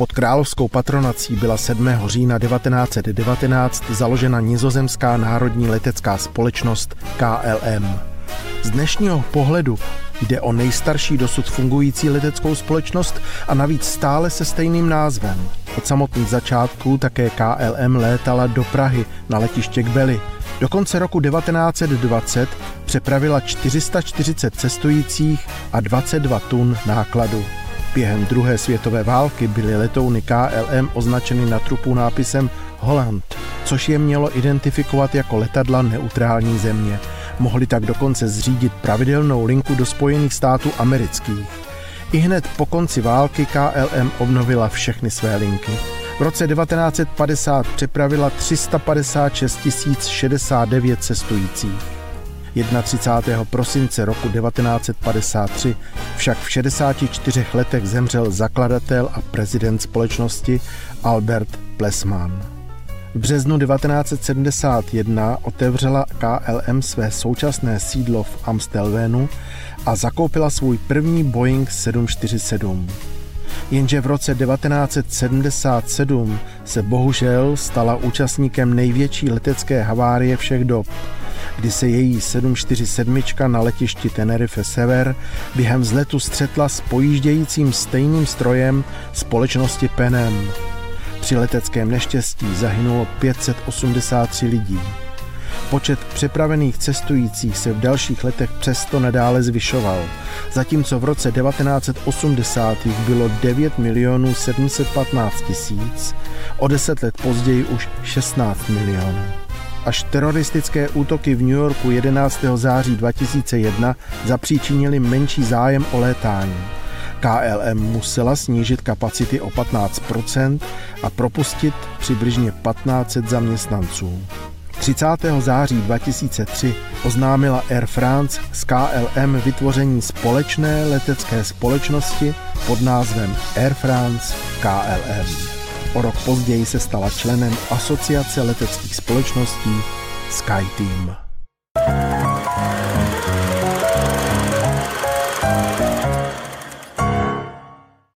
Pod královskou patronací byla 7. října 1919 založena nizozemská národní letecká společnost KLM. Z dnešního pohledu jde o nejstarší dosud fungující leteckou společnost a navíc stále se stejným názvem. Od samotných začátků také KLM létala do Prahy na letiště Kbely. Do konce roku 1920 přepravila 440 cestujících a 22 tun nákladu. Během druhé světové války byly letouny KLM označeny na trupu nápisem Holland, což je mělo identifikovat jako letadla neutrální země. Mohli tak dokonce zřídit pravidelnou linku do Spojených států amerických. I hned po konci války KLM obnovila všechny své linky. V roce 1950 přepravila 356 069 cestujících. 31. prosince roku 1953 však v 64 letech zemřel zakladatel a prezident společnosti Albert Plesman. V březnu 1971 otevřela KLM své současné sídlo v Amstelvénu a zakoupila svůj první Boeing 747. Jenže v roce 1977 se bohužel stala účastníkem největší letecké havárie všech dob, kdy se její 747 na letišti Tenerife Sever během vzletu střetla s pojíždějícím stejným strojem společnosti Penem. Při leteckém neštěstí zahynulo 583 lidí. Počet přepravených cestujících se v dalších letech přesto nadále zvyšoval, zatímco v roce 1980 bylo 9 milionů 715 tisíc, o deset let později už 16 milionů. Až teroristické útoky v New Yorku 11. září 2001 zapříčinili menší zájem o létání. KLM musela snížit kapacity o 15% a propustit přibližně 1500 zaměstnanců. 30. září 2003 oznámila Air France s KLM vytvoření společné letecké společnosti pod názvem Air France KLM. O rok později se stala členem Asociace leteckých společností SkyTeam.